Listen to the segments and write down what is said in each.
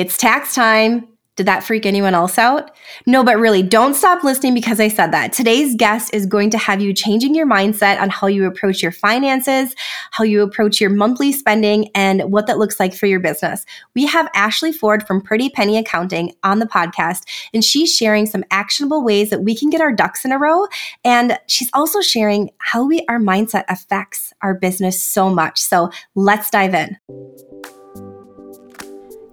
It's tax time. Did that freak anyone else out? No, but really, don't stop listening because I said that. Today's guest is going to have you changing your mindset on how you approach your finances, how you approach your monthly spending, and what that looks like for your business. We have Ashley Ford from Pretty Penny Accounting on the podcast, and she's sharing some actionable ways that we can get our ducks in a row. And she's also sharing how we our mindset affects our business so much. So let's dive in.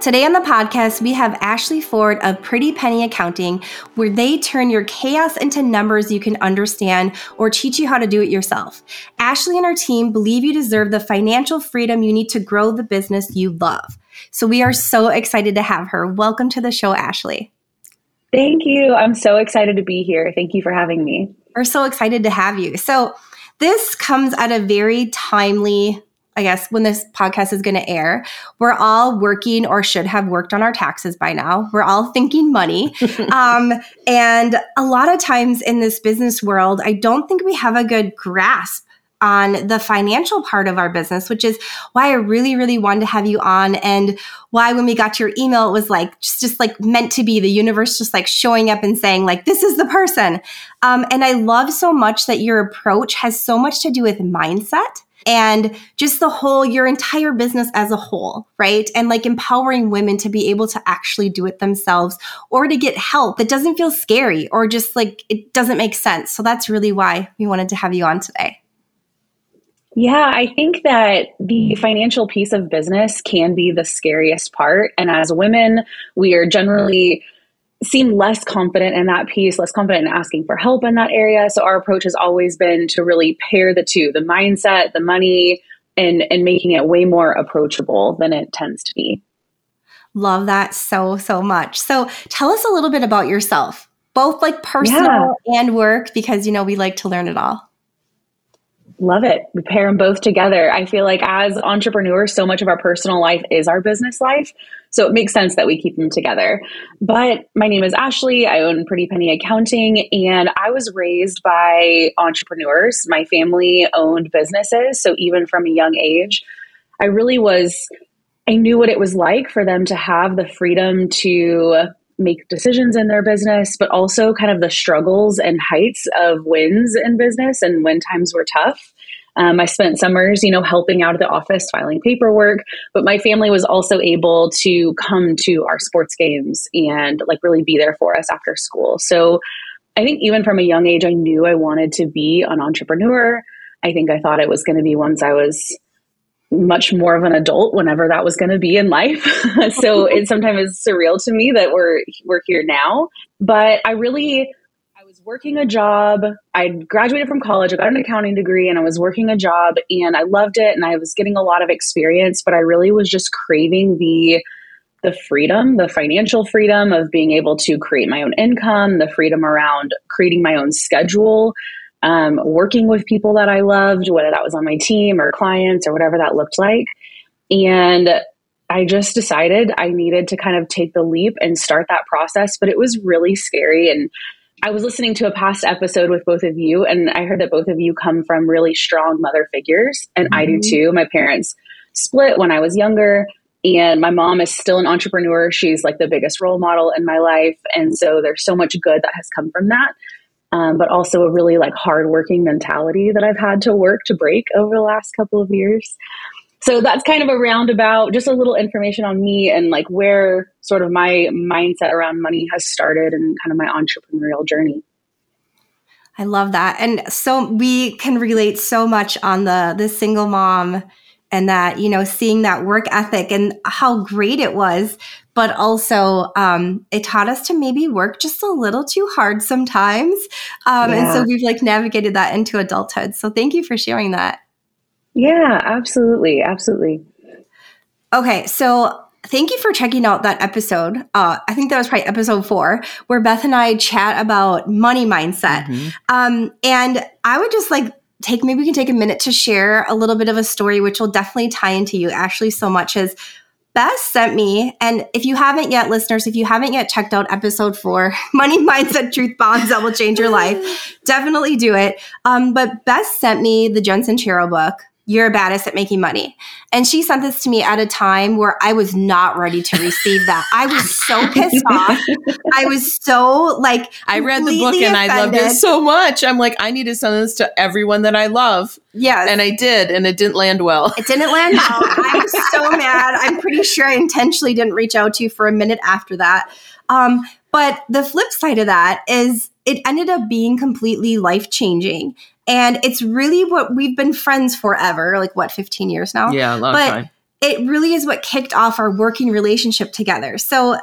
Today on the podcast, we have Ashley Ford of Pretty Penny Accounting, where they turn your chaos into numbers you can understand or teach you how to do it yourself. Ashley and her team believe you deserve the financial freedom you need to grow the business you love. So we are so excited to have her. Welcome to the show, Ashley. Thank you. I'm so excited to be here. Thank you for having me. We're so excited to have you. So, this comes at a very timely I guess, when this podcast is going to air, we're all working or should have worked on our taxes by now. We're all thinking money. um, and a lot of times in this business world, I don't think we have a good grasp on the financial part of our business, which is why I really, really wanted to have you on and why when we got your email, it was like just, just like meant to be the universe just like showing up and saying like, this is the person. Um, and I love so much that your approach has so much to do with mindset and just the whole, your entire business as a whole, right? And like empowering women to be able to actually do it themselves or to get help that doesn't feel scary or just like it doesn't make sense. So that's really why we wanted to have you on today. Yeah, I think that the financial piece of business can be the scariest part. And as women, we are generally seem less confident in that piece, less confident in asking for help in that area. So our approach has always been to really pair the two, the mindset, the money, and and making it way more approachable than it tends to be. Love that so so much. So tell us a little bit about yourself, both like personal yeah. and work because you know we like to learn it all. Love it. We pair them both together. I feel like as entrepreneurs, so much of our personal life is our business life. So it makes sense that we keep them together. But my name is Ashley. I own Pretty Penny Accounting, and I was raised by entrepreneurs. My family owned businesses. So even from a young age, I really was, I knew what it was like for them to have the freedom to make decisions in their business, but also kind of the struggles and heights of wins in business and when times were tough. Um, I spent summers, you know, helping out at the office, filing paperwork, but my family was also able to come to our sports games and like really be there for us after school. So I think even from a young age, I knew I wanted to be an entrepreneur. I think I thought it was going to be once I was much more of an adult whenever that was going to be in life. so it sometimes is surreal to me that we're we're here now. But I really working a job. I graduated from college. I got an accounting degree and I was working a job and I loved it and I was getting a lot of experience, but I really was just craving the the freedom, the financial freedom of being able to create my own income, the freedom around creating my own schedule, um, working with people that I loved, whether that was on my team or clients or whatever that looked like. And I just decided I needed to kind of take the leap and start that process, but it was really scary. And I was listening to a past episode with both of you, and I heard that both of you come from really strong mother figures, and mm-hmm. I do mm-hmm. too. My parents split when I was younger, and my mom is still an entrepreneur. She's like the biggest role model in my life. And so there's so much good that has come from that um, but also a really like hardworking mentality that I've had to work to break over the last couple of years. So that's kind of a roundabout, just a little information on me and like where sort of my mindset around money has started and kind of my entrepreneurial journey. I love that. And so we can relate so much on the the single mom and that, you know, seeing that work ethic and how great it was, but also um, it taught us to maybe work just a little too hard sometimes. Um, yeah. And so we've like navigated that into adulthood. So thank you for sharing that. Yeah, absolutely. Absolutely. Okay. So thank you for checking out that episode. Uh, I think that was probably episode four, where Beth and I chat about money mindset. Mm-hmm. Um, and I would just like take maybe we can take a minute to share a little bit of a story, which will definitely tie into you, Ashley, so much as Beth sent me, and if you haven't yet, listeners, if you haven't yet checked out episode four, Money Mindset Truth Bombs That Will Change Your Life, definitely do it. Um, but Beth sent me the Jen Sincero book, you're a badass at making money. And she sent this to me at a time where I was not ready to receive that. I was so pissed off. I was so like I read the book and offended. I loved it so much. I'm like, I need to send this to everyone that I love. Yeah. And I did, and it didn't land well. It didn't land well. I was so mad. I'm pretty sure I intentionally didn't reach out to you for a minute after that. Um, but the flip side of that is it ended up being completely life changing. And it's really what we've been friends forever, like what, 15 years now? Yeah, a long but time. It really is what kicked off our working relationship together. So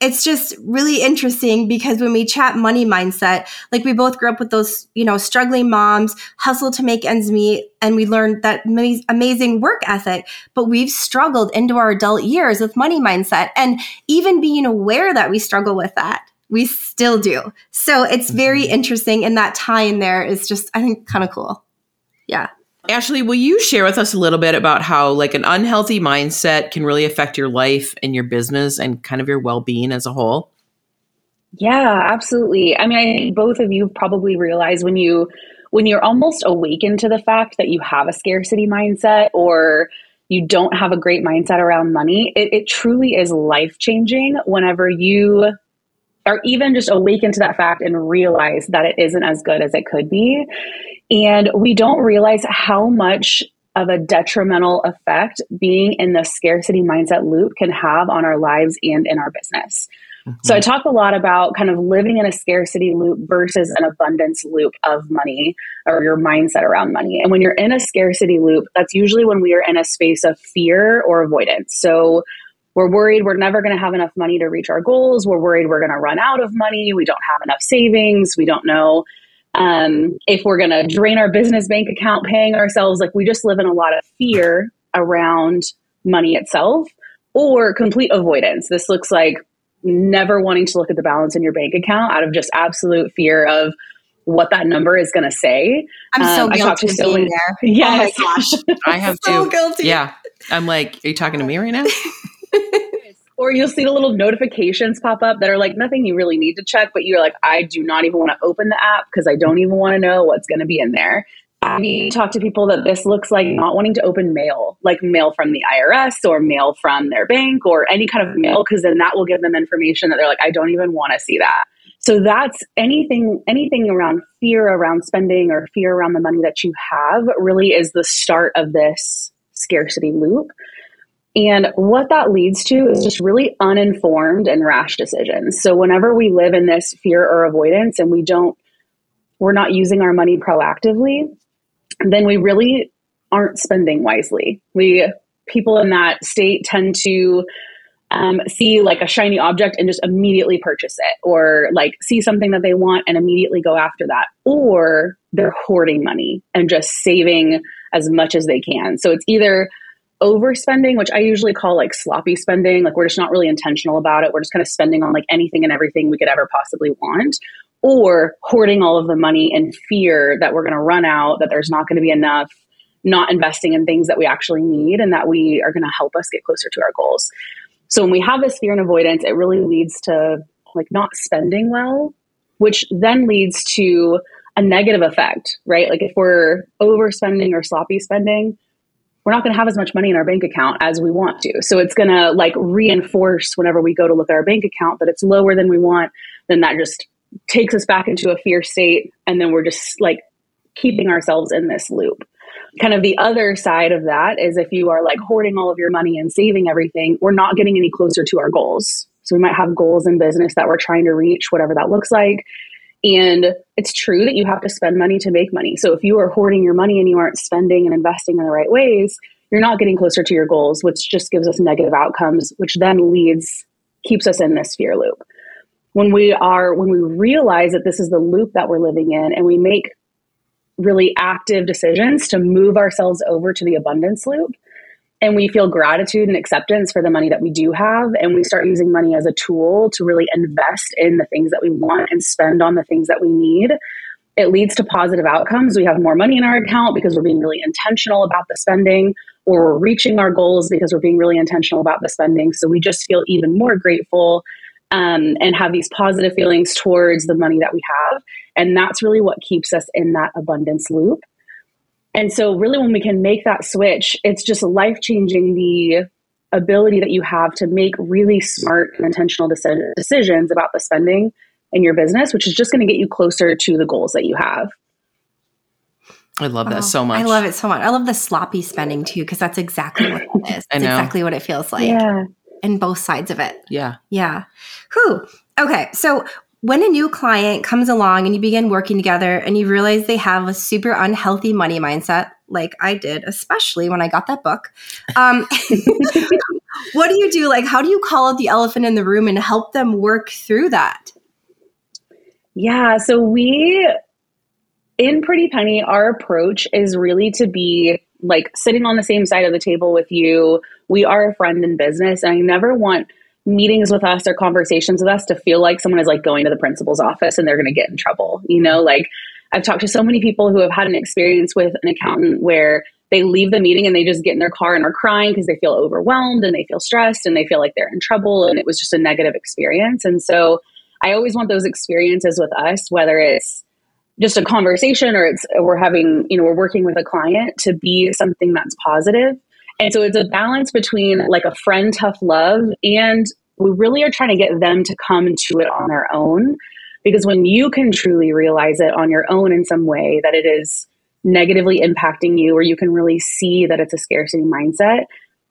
it's just really interesting because when we chat money mindset, like we both grew up with those, you know, struggling moms, hustle to make ends meet, and we learned that amazing work ethic, but we've struggled into our adult years with money mindset and even being aware that we struggle with that we still do. So it's very mm-hmm. interesting. And that tie in there is just, I think, kind of cool. Yeah. Ashley, will you share with us a little bit about how like an unhealthy mindset can really affect your life and your business and kind of your well-being as a whole? Yeah, absolutely. I mean, I think both of you probably realize when you when you're almost awakened to the fact that you have a scarcity mindset or you don't have a great mindset around money, it, it truly is life changing whenever you or even just awaken to that fact and realize that it isn't as good as it could be. And we don't realize how much of a detrimental effect being in the scarcity mindset loop can have on our lives and in our business. Mm-hmm. So I talk a lot about kind of living in a scarcity loop versus an abundance loop of money or your mindset around money. And when you're in a scarcity loop, that's usually when we are in a space of fear or avoidance. So we're worried we're never going to have enough money to reach our goals. We're worried we're going to run out of money. We don't have enough savings. We don't know um, if we're going to drain our business bank account paying ourselves. Like we just live in a lot of fear around money itself or complete avoidance. This looks like never wanting to look at the balance in your bank account out of just absolute fear of what that number is going to say. I'm so um, guilty of being there. Yes. Oh my gosh. I have so too. guilty. Yeah. I'm like, are you talking to me right now? or you'll see the little notifications pop up that are like nothing you really need to check, but you're like, I do not even want to open the app because I don't even want to know what's going to be in there. I talk to people that this looks like not wanting to open mail, like mail from the IRS or mail from their bank or any kind of mail, because then that will give them information that they're like, I don't even want to see that. So that's anything anything around fear around spending or fear around the money that you have really is the start of this scarcity loop. And what that leads to is just really uninformed and rash decisions. So whenever we live in this fear or avoidance and we don't, we're not using our money proactively, then we really aren't spending wisely. We, people in that state tend to um, see like a shiny object and just immediately purchase it, or like see something that they want and immediately go after that, or they're hoarding money and just saving as much as they can. So it's either overspending, which I usually call like sloppy spending. Like we're just not really intentional about it. We're just kind of spending on like anything and everything we could ever possibly want. Or hoarding all of the money in fear that we're going to run out, that there's not going to be enough, not investing in things that we actually need and that we are going to help us get closer to our goals. So when we have this fear and avoidance, it really leads to like not spending well, which then leads to a negative effect, right? Like if we're overspending or sloppy spending, we're not going to have as much money in our bank account as we want to. So it's going to like reinforce whenever we go to look at our bank account that it's lower than we want. Then that just takes us back into a fear state. And then we're just like keeping ourselves in this loop. Kind of the other side of that is if you are like hoarding all of your money and saving everything, we're not getting any closer to our goals. So we might have goals in business that we're trying to reach, whatever that looks like. And it's true that you have to spend money to make money. So if you are hoarding your money and you aren't spending and investing in the right ways, you're not getting closer to your goals, which just gives us negative outcomes, which then leads, keeps us in this fear loop. When we are, when we realize that this is the loop that we're living in and we make really active decisions to move ourselves over to the abundance loop, and we feel gratitude and acceptance for the money that we do have. And we start using money as a tool to really invest in the things that we want and spend on the things that we need. It leads to positive outcomes. We have more money in our account because we're being really intentional about the spending or we're reaching our goals because we're being really intentional about the spending. So we just feel even more grateful um, and have these positive feelings towards the money that we have. And that's really what keeps us in that abundance loop and so, really, when we can make that switch, it's just life changing the ability that you have to make really smart and intentional decisions about the spending in your business, which is just going to get you closer to the goals that you have. I love that so much. I love it so much. I love the sloppy spending too, because that's exactly what it is. I know. exactly what it feels like. Yeah. And both sides of it. Yeah. Yeah. Who? Okay. So when a new client comes along and you begin working together and you realize they have a super unhealthy money mindset, like I did, especially when I got that book, um, what do you do? Like, how do you call out the elephant in the room and help them work through that? Yeah. So, we, in Pretty Penny, our approach is really to be like sitting on the same side of the table with you. We are a friend in business, and I never want meetings with us or conversations with us to feel like someone is like going to the principal's office and they're going to get in trouble. You know, like I've talked to so many people who have had an experience with an accountant where they leave the meeting and they just get in their car and are crying because they feel overwhelmed and they feel stressed and they feel like they're in trouble and it was just a negative experience. And so I always want those experiences with us, whether it's just a conversation or it's we're having, you know, we're working with a client to be something that's positive and so it's a balance between like a friend tough love and we really are trying to get them to come to it on their own. Because when you can truly realize it on your own in some way that it is negatively impacting you, or you can really see that it's a scarcity mindset,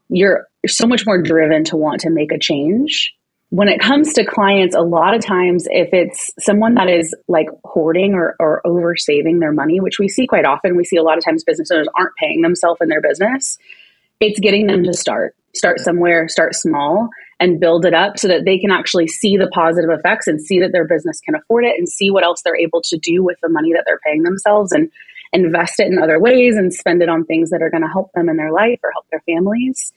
you're so much more driven to want to make a change. When it comes to clients, a lot of times, if it's someone that is like hoarding or, or over saving their money, which we see quite often, we see a lot of times business owners aren't paying themselves in their business it's getting them to start start somewhere start small and build it up so that they can actually see the positive effects and see that their business can afford it and see what else they're able to do with the money that they're paying themselves and invest it in other ways and spend it on things that are going to help them in their life or help their families.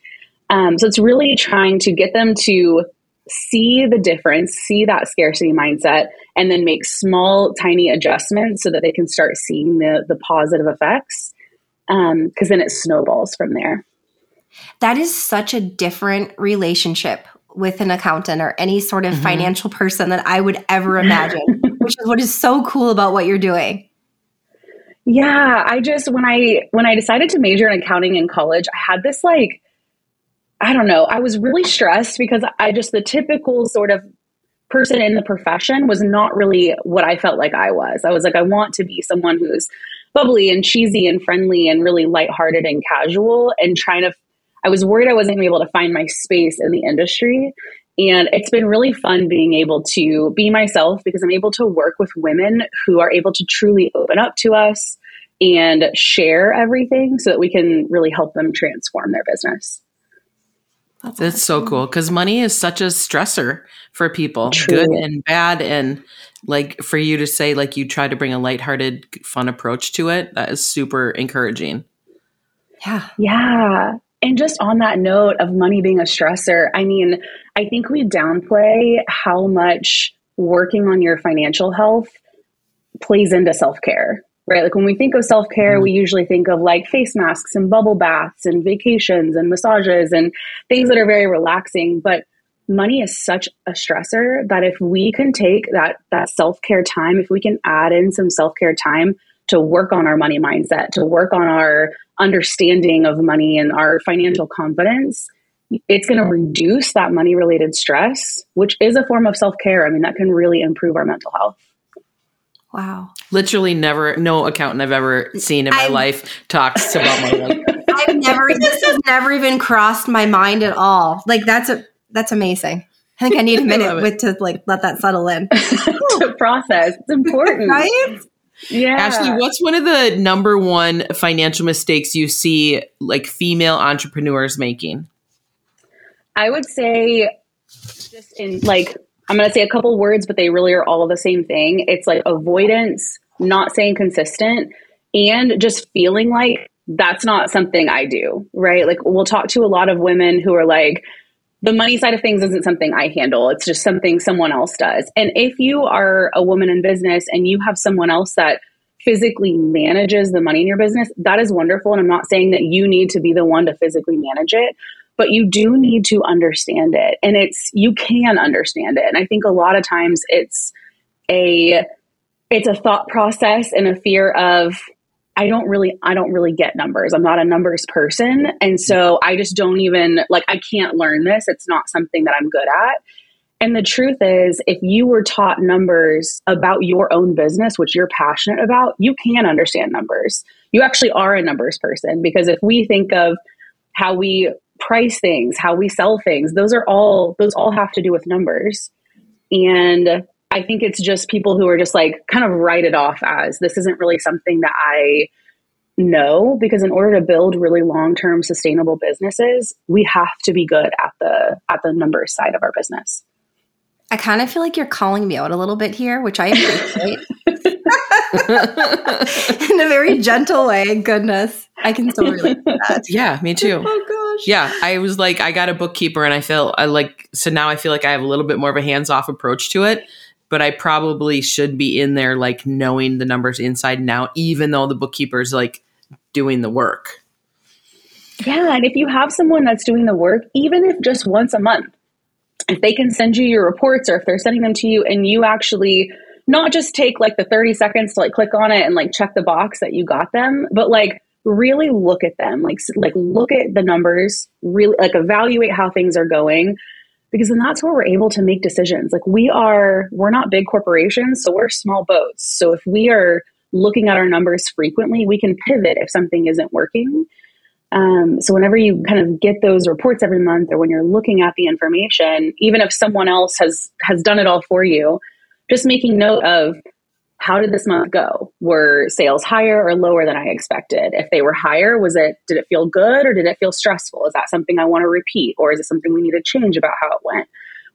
Um, so it's really trying to get them to see the difference see that scarcity mindset and then make small tiny adjustments so that they can start seeing the the positive effects because um, then it snowballs from there that is such a different relationship with an accountant or any sort of mm-hmm. financial person that I would ever imagine, which is what is so cool about what you're doing. Yeah, I just when I when I decided to major in accounting in college, I had this like I don't know, I was really stressed because I just the typical sort of person in the profession was not really what I felt like I was. I was like I want to be someone who's bubbly and cheesy and friendly and really lighthearted and casual and trying to I was worried I wasn't going to be able to find my space in the industry. And it's been really fun being able to be myself because I'm able to work with women who are able to truly open up to us and share everything so that we can really help them transform their business. That's, That's so cool because money is such a stressor for people, True. good and bad. And like for you to say, like you try to bring a lighthearted, fun approach to it, that is super encouraging. Yeah. Yeah. And just on that note of money being a stressor, I mean, I think we downplay how much working on your financial health plays into self care, right? Like when we think of self care, mm-hmm. we usually think of like face masks and bubble baths and vacations and massages and things that are very relaxing. But money is such a stressor that if we can take that that self care time, if we can add in some self care time to work on our money mindset, to work on our understanding of money and our financial confidence, it's going to reduce that money related stress, which is a form of self care. I mean, that can really improve our mental health. Wow. Literally never, no accountant I've ever seen in my I've, life talks about money. I've never, this has never even crossed my mind at all. Like, that's a, that's amazing. I think I need a minute with to like let that settle in. to process. It's important. right? Yeah. Ashley, what's one of the number one financial mistakes you see like female entrepreneurs making? I would say just in like I'm going to say a couple words but they really are all the same thing. It's like avoidance, not staying consistent and just feeling like that's not something I do, right? Like we'll talk to a lot of women who are like the money side of things isn't something I handle. It's just something someone else does. And if you are a woman in business and you have someone else that physically manages the money in your business, that is wonderful. And I'm not saying that you need to be the one to physically manage it, but you do need to understand it. And it's, you can understand it. And I think a lot of times it's a, it's a thought process and a fear of I don't really I don't really get numbers. I'm not a numbers person. And so I just don't even like I can't learn this. It's not something that I'm good at. And the truth is, if you were taught numbers about your own business, which you're passionate about, you can understand numbers. You actually are a numbers person because if we think of how we price things, how we sell things, those are all those all have to do with numbers. And I think it's just people who are just like kind of write it off as this isn't really something that I know because in order to build really long-term sustainable businesses, we have to be good at the at the numbers side of our business. I kind of feel like you're calling me out a little bit here, which I appreciate. in a very gentle way. Goodness, I can still relate to that. Yeah, me too. Oh gosh. Yeah, I was like, I got a bookkeeper, and I feel I like so now I feel like I have a little bit more of a hands off approach to it but I probably should be in there like knowing the numbers inside and out, even though the bookkeeper's like doing the work. Yeah. And if you have someone that's doing the work, even if just once a month, if they can send you your reports or if they're sending them to you and you actually not just take like the 30 seconds to like click on it and like check the box that you got them, but like really look at them, like like look at the numbers, really like evaluate how things are going because then that's where we're able to make decisions. Like we are, we're not big corporations, so we're small boats. So if we are looking at our numbers frequently, we can pivot if something isn't working. Um, so whenever you kind of get those reports every month, or when you're looking at the information, even if someone else has has done it all for you, just making note of how did this month go? Were sales higher or lower than I expected? If they were higher, was it did it feel good or did it feel stressful? Is that something I want to repeat or is it something we need to change about how it went?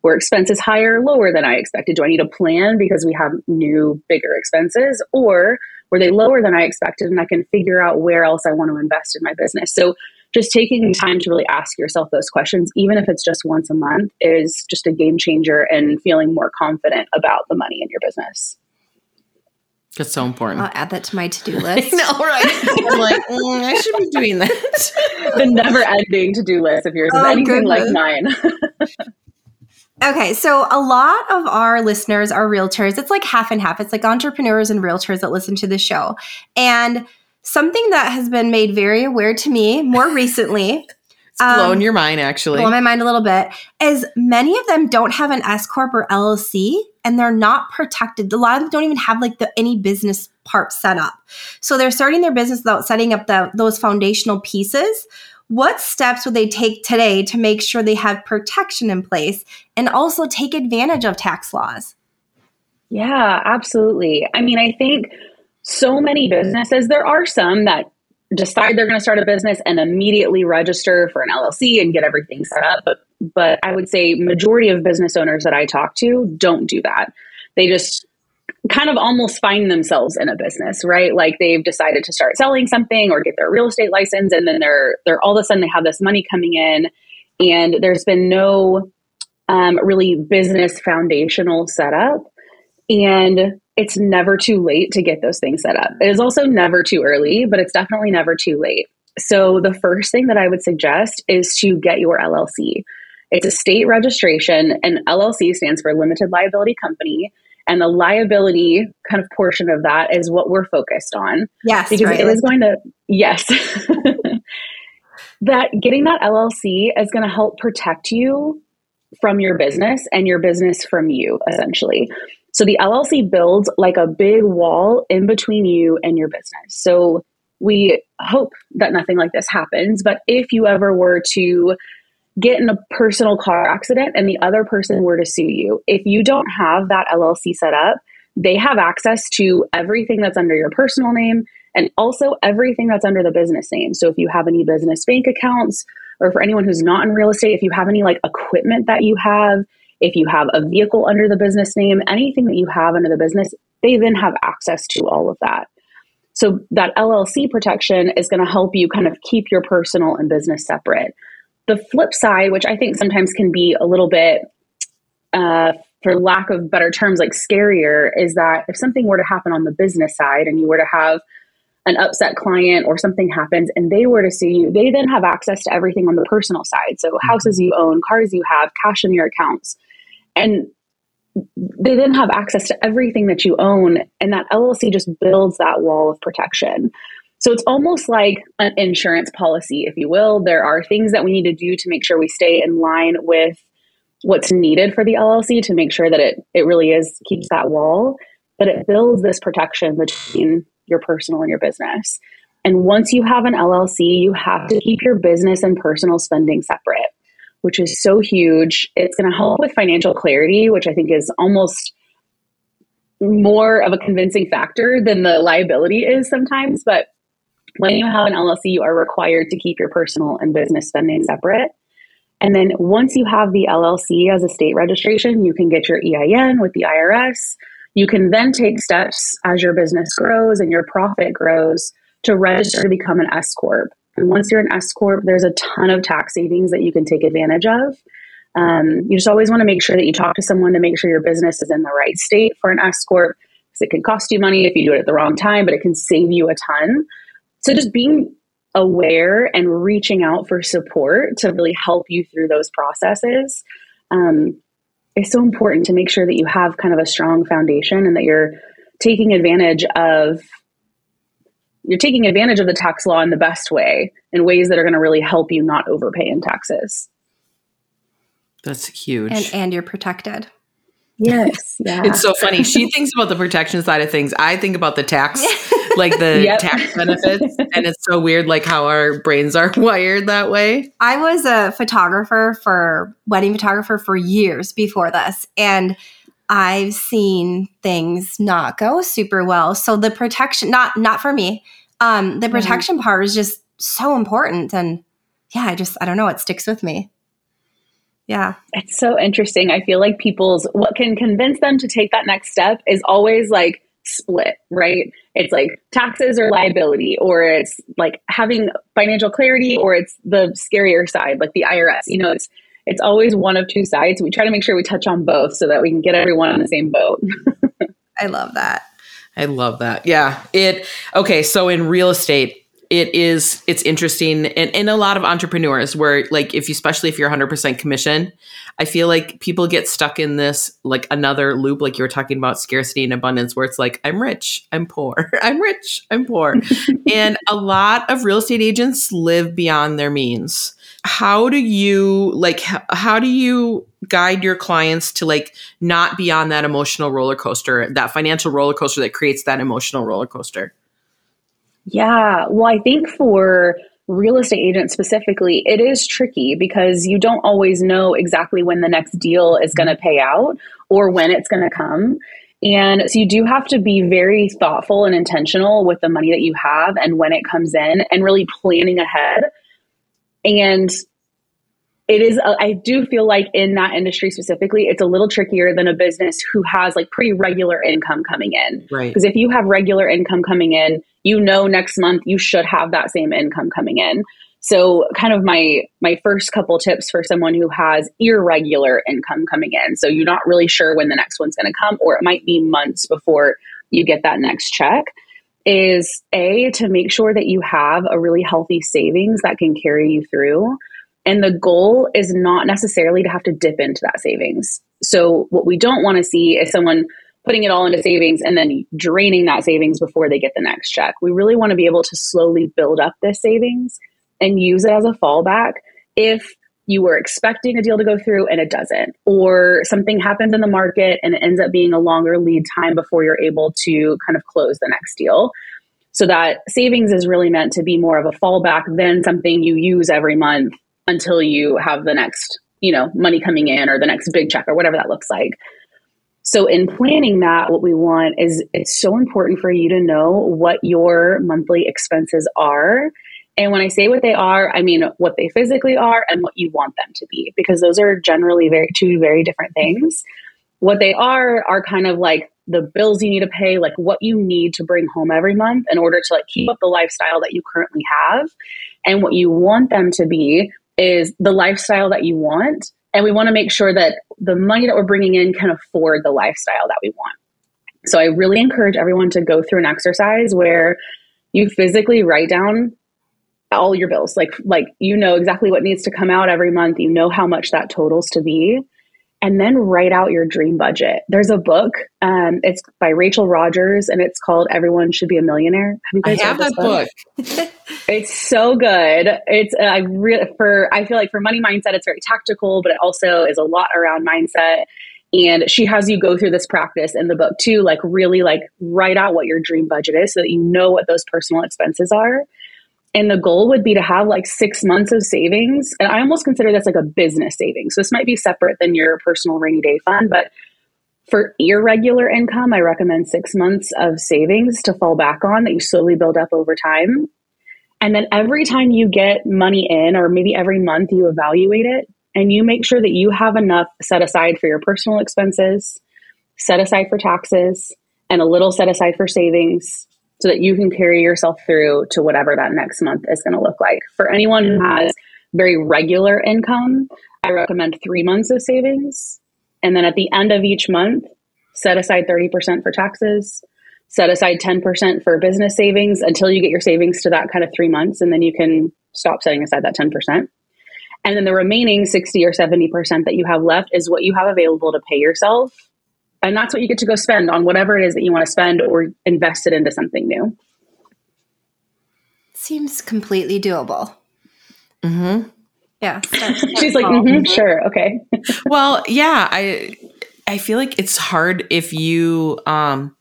Were expenses higher or lower than I expected? Do I need a plan because we have new bigger expenses or were they lower than I expected and I can figure out where else I want to invest in my business? So just taking time to really ask yourself those questions, even if it's just once a month, is just a game changer and feeling more confident about the money in your business. That's so important. I'll add that to my to do list. no, right? I'm like, mm, I should be doing that. the never ending to do list of yours is Oh, anything like goodness. mine. Okay, so a lot of our listeners are realtors. It's like half and half. It's like entrepreneurs and realtors that listen to the show. And something that has been made very aware to me more recently, It's blown um, your mind, actually. blow my mind a little bit, is many of them don't have an S corp or LLC, and they're not protected. A lot of them don't even have like the any business part set up. So they're starting their business without setting up the, those foundational pieces. What steps would they take today to make sure they have protection in place and also take advantage of tax laws? Yeah, absolutely. I mean, I think so many businesses, there are some that decide they're going to start a business and immediately register for an LLC and get everything set up, but but I would say majority of business owners that I talk to don't do that. They just kind of almost find themselves in a business, right? Like they've decided to start selling something or get their real estate license and then they're they're all of a sudden they have this money coming in and there's been no um, really business foundational setup and it's never too late to get those things set up. It is also never too early, but it's definitely never too late. So, the first thing that I would suggest is to get your LLC. It's a state registration, and LLC stands for Limited Liability Company. And the liability kind of portion of that is what we're focused on Yes, because right. it is going to, yes. that getting that LLC is going to help protect you from your business and your business from you, essentially. So the LLC builds like a big wall in between you and your business. So we hope that nothing like this happens. But if you ever were to get in a personal car accident and the other person were to sue you, if you don't have that LLC set up, they have access to everything that's under your personal name and also everything that's under the business name. So if you have any business bank accounts, or for anyone who's not in real estate, if you have any like equipment that you have, if you have a vehicle under the business name, anything that you have under the business, they then have access to all of that. So that LLC protection is going to help you kind of keep your personal and business separate. The flip side, which I think sometimes can be a little bit, uh, for lack of better terms, like scarier, is that if something were to happen on the business side and you were to have an upset client or something happens and they were to sue you, they then have access to everything on the personal side. So houses you own, cars you have, cash in your accounts. And they then have access to everything that you own. And that LLC just builds that wall of protection. So it's almost like an insurance policy, if you will. There are things that we need to do to make sure we stay in line with what's needed for the LLC to make sure that it, it really is keeps that wall, but it builds this protection between your personal and your business. And once you have an LLC, you have to keep your business and personal spending separate, which is so huge. It's going to help with financial clarity, which I think is almost more of a convincing factor than the liability is sometimes. But when you have an LLC, you are required to keep your personal and business spending separate. And then once you have the LLC as a state registration, you can get your EIN with the IRS. You can then take steps as your business grows and your profit grows to register to become an S Corp. Once you're an S Corp, there's a ton of tax savings that you can take advantage of. Um, you just always want to make sure that you talk to someone to make sure your business is in the right state for an S Corp because it can cost you money if you do it at the wrong time, but it can save you a ton. So just being aware and reaching out for support to really help you through those processes um, is so important to make sure that you have kind of a strong foundation and that you're taking advantage of you're taking advantage of the tax law in the best way in ways that are going to really help you not overpay in taxes that's huge and and you're protected Yes. Yeah. It's so funny. She thinks about the protection side of things. I think about the tax, like the yep. tax benefits. And it's so weird, like how our brains are wired that way. I was a photographer for wedding photographer for years before this. And I've seen things not go super well. So the protection, not not for me. Um, the protection mm-hmm. part is just so important. And yeah, I just I don't know, it sticks with me. Yeah. It's so interesting. I feel like people's what can convince them to take that next step is always like split, right? It's like taxes or liability, or it's like having financial clarity, or it's the scarier side, like the IRS. You know, it's it's always one of two sides. We try to make sure we touch on both so that we can get everyone on the same boat. I love that. I love that. Yeah. It okay, so in real estate, it is it's interesting and in a lot of entrepreneurs where like if you especially if you're 100% commission i feel like people get stuck in this like another loop like you were talking about scarcity and abundance where it's like i'm rich i'm poor i'm rich i'm poor and a lot of real estate agents live beyond their means how do you like how do you guide your clients to like not be on that emotional roller coaster that financial roller coaster that creates that emotional roller coaster yeah. Well, I think for real estate agents specifically, it is tricky because you don't always know exactly when the next deal is going to pay out or when it's going to come. And so you do have to be very thoughtful and intentional with the money that you have and when it comes in and really planning ahead. And it is, uh, I do feel like in that industry specifically, it's a little trickier than a business who has like pretty regular income coming in. Right. Because if you have regular income coming in, you know next month you should have that same income coming in. So kind of my my first couple tips for someone who has irregular income coming in. So you're not really sure when the next one's going to come or it might be months before you get that next check is a to make sure that you have a really healthy savings that can carry you through. And the goal is not necessarily to have to dip into that savings. So what we don't want to see is someone putting it all into savings and then draining that savings before they get the next check. We really want to be able to slowly build up this savings and use it as a fallback if you were expecting a deal to go through and it doesn't, or something happens in the market and it ends up being a longer lead time before you're able to kind of close the next deal. So that savings is really meant to be more of a fallback than something you use every month until you have the next, you know, money coming in or the next big check or whatever that looks like. So in planning that, what we want is it's so important for you to know what your monthly expenses are. And when I say what they are, I mean what they physically are and what you want them to be, because those are generally very two very different things. What they are are kind of like the bills you need to pay, like what you need to bring home every month in order to like keep up the lifestyle that you currently have. And what you want them to be is the lifestyle that you want. And we want to make sure that the money that we're bringing in can afford the lifestyle that we want. So I really encourage everyone to go through an exercise where you physically write down all your bills like like you know exactly what needs to come out every month you know how much that totals to be and then write out your dream budget. There's a book. Um, it's by Rachel Rodgers and it's called "Everyone Should Be a Millionaire." Have you guys I have that book? book? it's so good. It's uh, I really for I feel like for money mindset, it's very tactical, but it also is a lot around mindset. And she has you go through this practice in the book too, like really like write out what your dream budget is, so that you know what those personal expenses are. And the goal would be to have like six months of savings. And I almost consider this like a business savings. So this might be separate than your personal rainy day fund, but for irregular income, I recommend six months of savings to fall back on that you slowly build up over time. And then every time you get money in, or maybe every month, you evaluate it and you make sure that you have enough set aside for your personal expenses, set aside for taxes, and a little set aside for savings so that you can carry yourself through to whatever that next month is going to look like. For anyone who has very regular income, I recommend three months of savings. And then at the end of each month, set aside 30% for taxes, set aside 10% for business savings until you get your savings to that kind of three months. And then you can stop setting aside that 10%. And then the remaining 60 or 70% that you have left is what you have available to pay yourself and that's what you get to go spend on whatever it is that you want to spend or invest it into something new. Seems completely doable. Mm-hmm. Yeah. She's like, mm-hmm, sure, okay. well, yeah, I I feel like it's hard if you um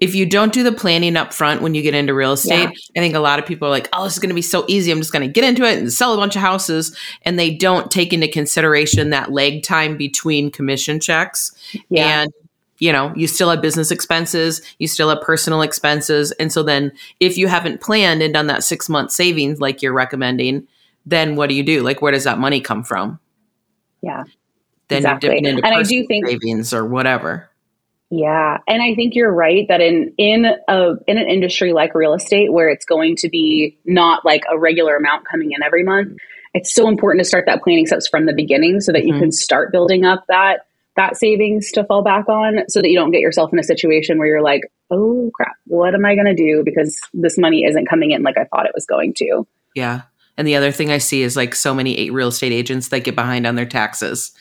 if you don't do the planning up front when you get into real estate, yeah. I think a lot of people are like, oh, this is going to be so easy. I'm just going to get into it and sell a bunch of houses. And they don't take into consideration that lag time between commission checks yeah. and you know, you still have business expenses, you still have personal expenses. And so then if you haven't planned and done that six month savings like you're recommending, then what do you do? Like, where does that money come from? Yeah. Then exactly. you're dipping into and I do think savings or whatever. Yeah, and I think you're right that in in a in an industry like real estate where it's going to be not like a regular amount coming in every month, it's so important to start that planning steps from the beginning so that you mm-hmm. can start building up that that savings to fall back on so that you don't get yourself in a situation where you're like, oh crap, what am I going to do because this money isn't coming in like I thought it was going to. Yeah. And the other thing I see is like so many real estate agents that get behind on their taxes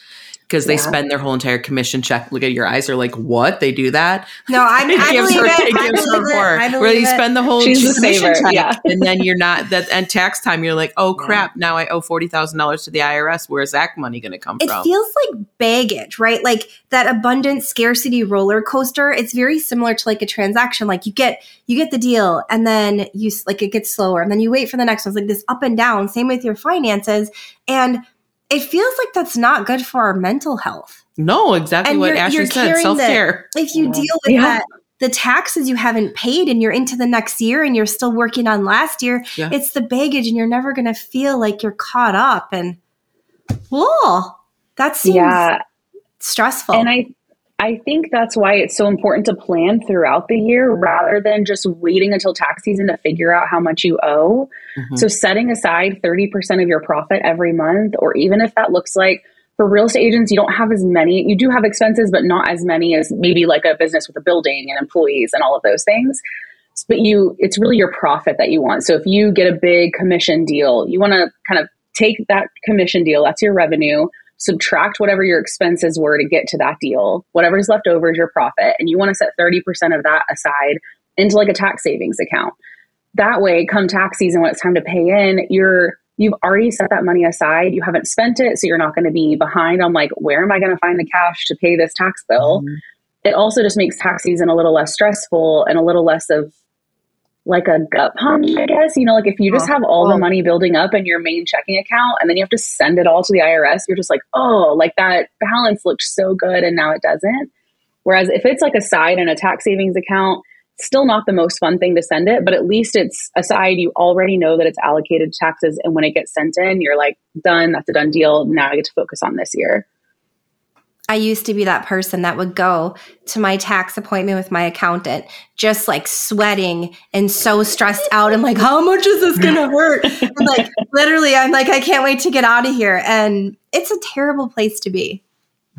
because they yeah. spend their whole entire commission check. Look at your eyes are like, what? They do that? No, I, I gives believe her, it. It gives her more. Where you spend the whole She's commission check, yeah. and then you're not that. And tax time, you're like, oh crap! Yeah. Now I owe forty thousand dollars to the IRS. Where's that money going to come it from? It feels like baggage, right? Like that abundant scarcity roller coaster. It's very similar to like a transaction. Like you get you get the deal, and then you like it gets slower, and then you wait for the next one. It's like this up and down. Same with your finances, and it feels like that's not good for our mental health. No, exactly and what Ashley said. Self care. If you deal with yeah. that, the taxes you haven't paid and you're into the next year and you're still working on last year, yeah. it's the baggage and you're never going to feel like you're caught up. And, whoa, that seems yeah. stressful. And I, I think that's why it's so important to plan throughout the year rather than just waiting until tax season to figure out how much you owe. Mm-hmm. So, setting aside 30% of your profit every month, or even if that looks like for real estate agents, you don't have as many, you do have expenses, but not as many as maybe like a business with a building and employees and all of those things. But you, it's really your profit that you want. So, if you get a big commission deal, you want to kind of take that commission deal, that's your revenue subtract whatever your expenses were to get to that deal. Whatever's left over is your profit. And you want to set 30% of that aside into like a tax savings account. That way, come tax season, when it's time to pay in, you're you've already set that money aside. You haven't spent it, so you're not going to be behind on like, where am I going to find the cash to pay this tax bill? Mm-hmm. It also just makes tax season a little less stressful and a little less of like a gut punch, I guess. You know, like if you just oh, have all the oh. money building up in your main checking account and then you have to send it all to the IRS, you're just like, oh, like that balance looked so good and now it doesn't. Whereas if it's like a side and a tax savings account, still not the most fun thing to send it, but at least it's a side you already know that it's allocated to taxes. And when it gets sent in, you're like, done, that's a done deal. Now I get to focus on this year. I used to be that person that would go to my tax appointment with my accountant, just like sweating and so stressed out and like, how much is this gonna hurt? and like literally, I'm like, I can't wait to get out of here. And it's a terrible place to be.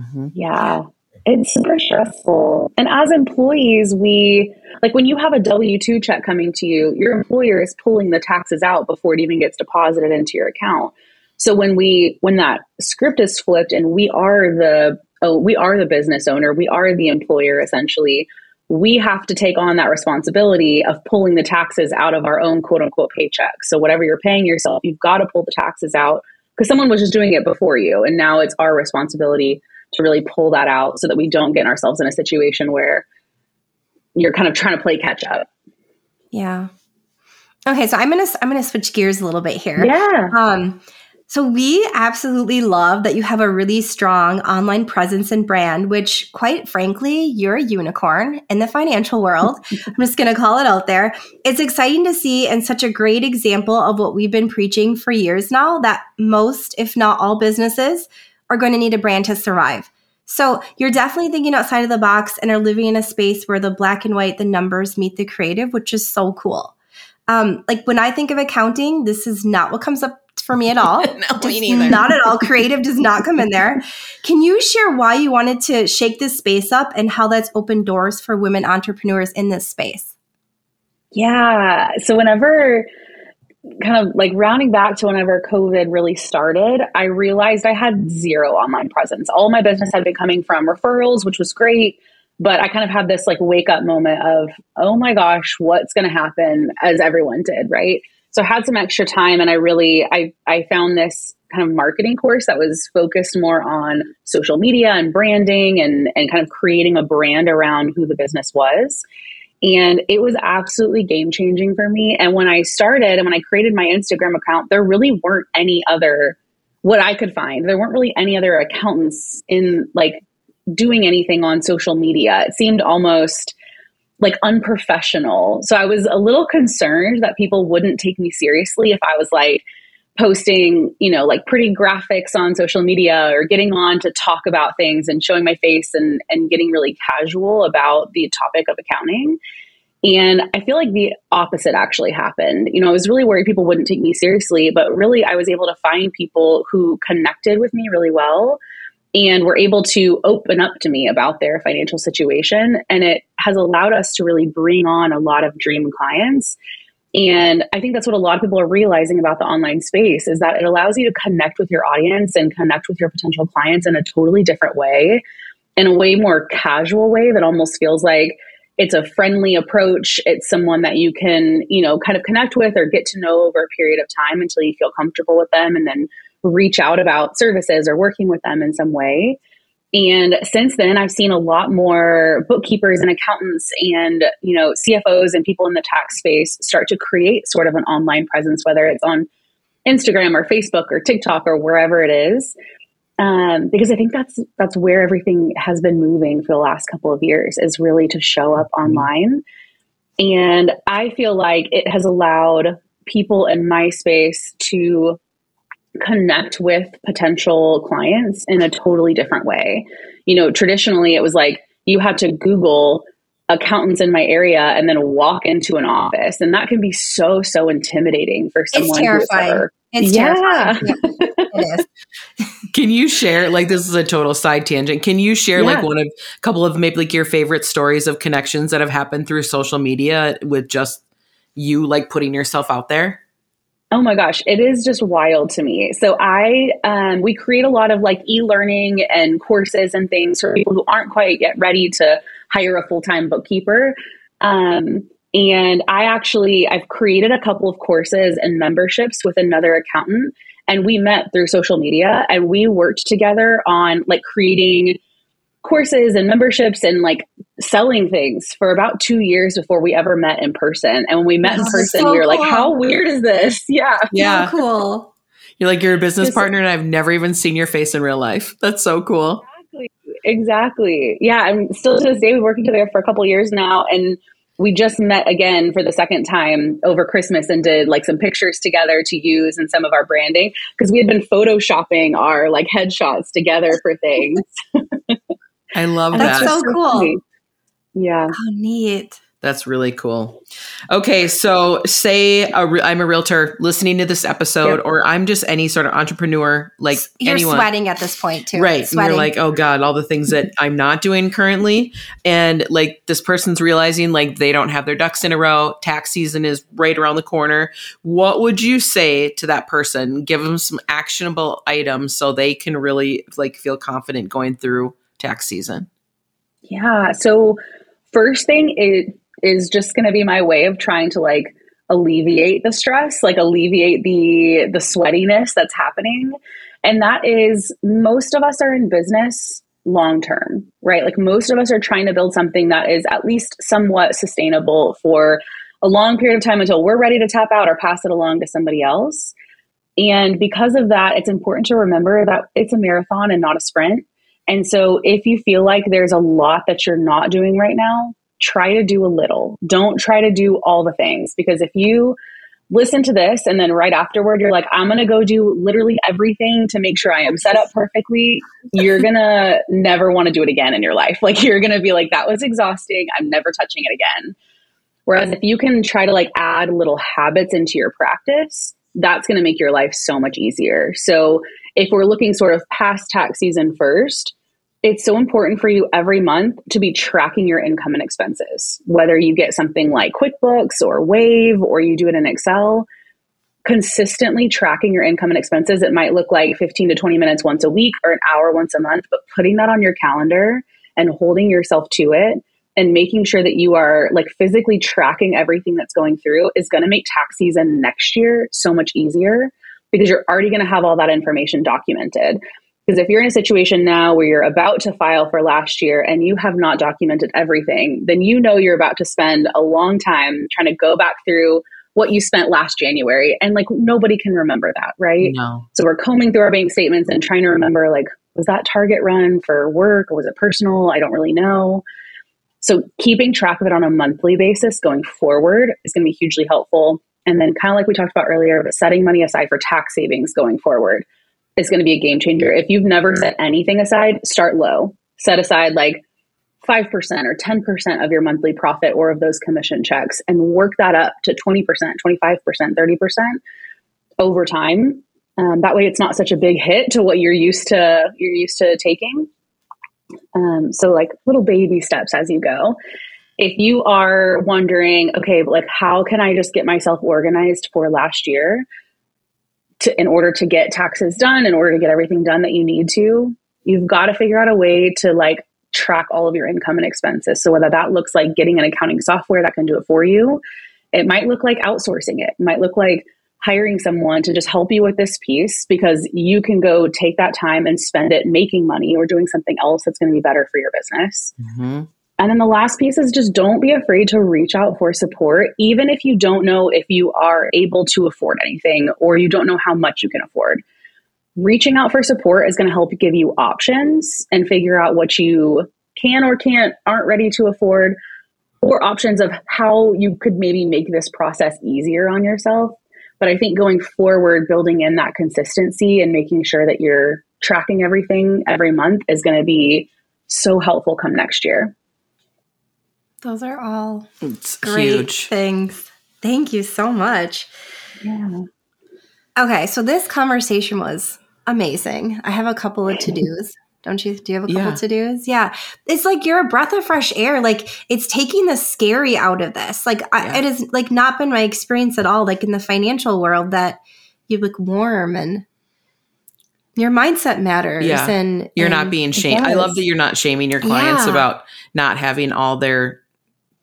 Mm-hmm. Yeah. It's super stressful. And as employees, we like when you have a W 2 check coming to you, your employer is pulling the taxes out before it even gets deposited into your account. So when we when that script is flipped and we are the oh, we are the business owner, we are the employer essentially. We have to take on that responsibility of pulling the taxes out of our own quote unquote paycheck. So, whatever you're paying yourself, you've got to pull the taxes out because someone was just doing it before you. And now it's our responsibility to really pull that out so that we don't get ourselves in a situation where you're kind of trying to play catch up. Yeah. Okay, so I'm gonna I'm gonna switch gears a little bit here. Yeah. Um, so we absolutely love that you have a really strong online presence and brand, which quite frankly, you're a unicorn in the financial world. I'm just going to call it out there. It's exciting to see and such a great example of what we've been preaching for years now that most, if not all businesses are going to need a brand to survive. So you're definitely thinking outside of the box and are living in a space where the black and white, the numbers meet the creative, which is so cool. Um, like when I think of accounting, this is not what comes up for me at all. no, me neither. Not at all. Creative does not come in there. Can you share why you wanted to shake this space up and how that's opened doors for women entrepreneurs in this space? Yeah. So whenever kind of like rounding back to whenever COVID really started, I realized I had zero online presence. All my business had been coming from referrals, which was great. But I kind of had this like wake up moment of, oh my gosh, what's going to happen as everyone did, right? So I had some extra time and I really I I found this kind of marketing course that was focused more on social media and branding and and kind of creating a brand around who the business was. And it was absolutely game changing for me. And when I started and when I created my Instagram account, there really weren't any other what I could find. There weren't really any other accountants in like doing anything on social media. It seemed almost like unprofessional. So I was a little concerned that people wouldn't take me seriously if I was like posting, you know, like pretty graphics on social media or getting on to talk about things and showing my face and and getting really casual about the topic of accounting. And I feel like the opposite actually happened. You know, I was really worried people wouldn't take me seriously, but really I was able to find people who connected with me really well and were able to open up to me about their financial situation. And it has allowed us to really bring on a lot of dream clients. And I think that's what a lot of people are realizing about the online space is that it allows you to connect with your audience and connect with your potential clients in a totally different way, in a way more casual way that almost feels like it's a friendly approach. It's someone that you can, you know, kind of connect with or get to know over a period of time until you feel comfortable with them and then reach out about services or working with them in some way. And since then, I've seen a lot more bookkeepers and accountants and, you know, CFOs and people in the tax space start to create sort of an online presence, whether it's on Instagram or Facebook or TikTok or wherever it is. Um, because I think that's that's where everything has been moving for the last couple of years is really to show up mm-hmm. online. And I feel like it has allowed people in my space to connect with potential clients in a totally different way. You know, traditionally it was like you had to Google accountants in my area and then walk into an office. And that can be so, so intimidating for someone. It's terrifying. Ever, it's yeah. terrifying. Yeah, it is. can you share, like, this is a total side tangent. Can you share, yeah. like, one of a couple of maybe like your favorite stories of connections that have happened through social media with just you, like, putting yourself out there? Oh my gosh, it is just wild to me. So I um, we create a lot of like e-learning and courses and things for people who aren't quite yet ready to hire a full-time bookkeeper. Um, and I actually I've created a couple of courses and memberships with another accountant and we met through social media and we worked together on like creating courses and memberships and like selling things for about two years before we ever met in person. And when we met in person, so we were cool. like, how weird is this? Yeah. Yeah. So cool. You're like, you're a business partner and I've never even seen your face in real life. That's so cool. Exactly. Exactly. Yeah. I'm still to this day, we've worked together for a couple years now. And we just met again for the second time over Christmas and did like some pictures together to use in some of our branding because we had been photoshopping our like headshots together for things. I love That's that. That's so cool. Yeah. Oh, neat. That's really cool. Okay, so say i re- I'm a realtor listening to this episode, yep. or I'm just any sort of entrepreneur, like you're anyone. sweating at this point too, right? Sweating. And you're like, oh god, all the things that I'm not doing currently, and like this person's realizing like they don't have their ducks in a row. Tax season is right around the corner. What would you say to that person? Give them some actionable items so they can really like feel confident going through tax season. Yeah. So first thing is is just going to be my way of trying to like alleviate the stress, like alleviate the the sweatiness that's happening. And that is most of us are in business long term, right? Like most of us are trying to build something that is at least somewhat sustainable for a long period of time until we're ready to tap out or pass it along to somebody else. And because of that, it's important to remember that it's a marathon and not a sprint. And so if you feel like there's a lot that you're not doing right now, try to do a little. Don't try to do all the things because if you listen to this and then right afterward you're like i'm going to go do literally everything to make sure i am set up perfectly you're going to never want to do it again in your life. Like you're going to be like that was exhausting. I'm never touching it again. Whereas if you can try to like add little habits into your practice that's going to make your life so much easier. So if we're looking sort of past tax season first it's so important for you every month to be tracking your income and expenses, whether you get something like QuickBooks or Wave or you do it in Excel. Consistently tracking your income and expenses. It might look like 15 to 20 minutes once a week or an hour once a month, but putting that on your calendar and holding yourself to it and making sure that you are like physically tracking everything that's going through is going to make tax season next year so much easier because you're already going to have all that information documented. Because if you're in a situation now where you're about to file for last year and you have not documented everything, then you know you're about to spend a long time trying to go back through what you spent last January. And like nobody can remember that, right? No. So we're combing through our bank statements and trying to remember like, was that target run for work or was it personal? I don't really know. So keeping track of it on a monthly basis going forward is going to be hugely helpful. And then, kind of like we talked about earlier, but setting money aside for tax savings going forward is going to be a game changer. If you've never set anything aside, start low. Set aside like 5% or 10% of your monthly profit or of those commission checks and work that up to 20%, 25%, 30% over time. Um, that way it's not such a big hit to what you're used to you're used to taking. Um, so like little baby steps as you go. If you are wondering, okay, like how can I just get myself organized for last year? To, in order to get taxes done, in order to get everything done that you need to, you've got to figure out a way to like track all of your income and expenses. So whether that looks like getting an accounting software that can do it for you, it might look like outsourcing it. it might look like hiring someone to just help you with this piece because you can go take that time and spend it making money or doing something else that's going to be better for your business. Mm-hmm. And then the last piece is just don't be afraid to reach out for support, even if you don't know if you are able to afford anything or you don't know how much you can afford. Reaching out for support is going to help give you options and figure out what you can or can't, aren't ready to afford, or options of how you could maybe make this process easier on yourself. But I think going forward, building in that consistency and making sure that you're tracking everything every month is going to be so helpful come next year. Those are all it's great huge. things. Thank you so much. Yeah. Okay, so this conversation was amazing. I have a couple of to dos. Don't you? Do you have a couple Yeah. to dos? Yeah. It's like you're a breath of fresh air. Like it's taking the scary out of this. Like I, it has like not been my experience at all. Like in the financial world, that you look warm and your mindset matters. Yeah. And You're and- not being shamed. I love that you're not shaming your clients Yeah. about not having all their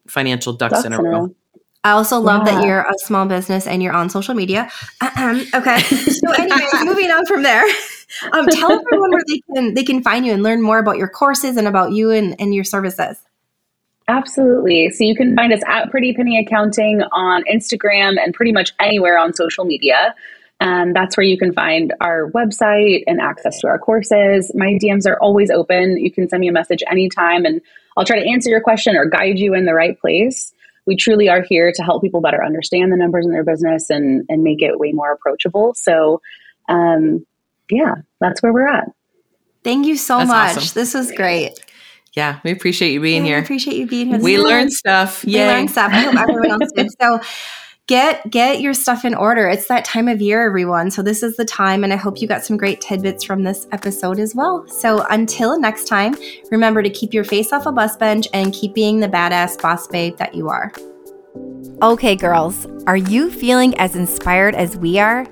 financial ducks, Ducks in a row. I also love that you're a small business and you're on social media. Ahem. okay. So, anyway, moving on from there. um, tell everyone where they can they can find you and learn more about your courses and about you and, and your services. Absolutely. So you can find us at Pretty Penny Accounting on Instagram and pretty much anywhere on social media. And that's where you can find our website and access to our courses. My DMs are always open. You can send me a message anytime and I'll try to answer your question or guide you in the right place. We truly are here to help people better understand the numbers in their business and, and make it way more approachable. So, um, yeah, that's where we're at. Thank you so that's much. Awesome. This was great. Yeah, we appreciate you being yeah, here. appreciate you being here. We learned stuff. Yeah, we learned stuff. I hope everyone else did. So get get your stuff in order. It's that time of year, everyone. So this is the time, and I hope you got some great tidbits from this episode as well. So until next time, remember to keep your face off a bus bench and keep being the badass boss babe that you are. Okay, girls, are you feeling as inspired as we are?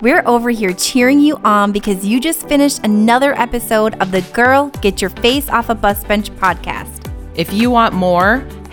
We're over here cheering you on because you just finished another episode of the Girl Get Your Face Off a Bus Bench podcast. If you want more,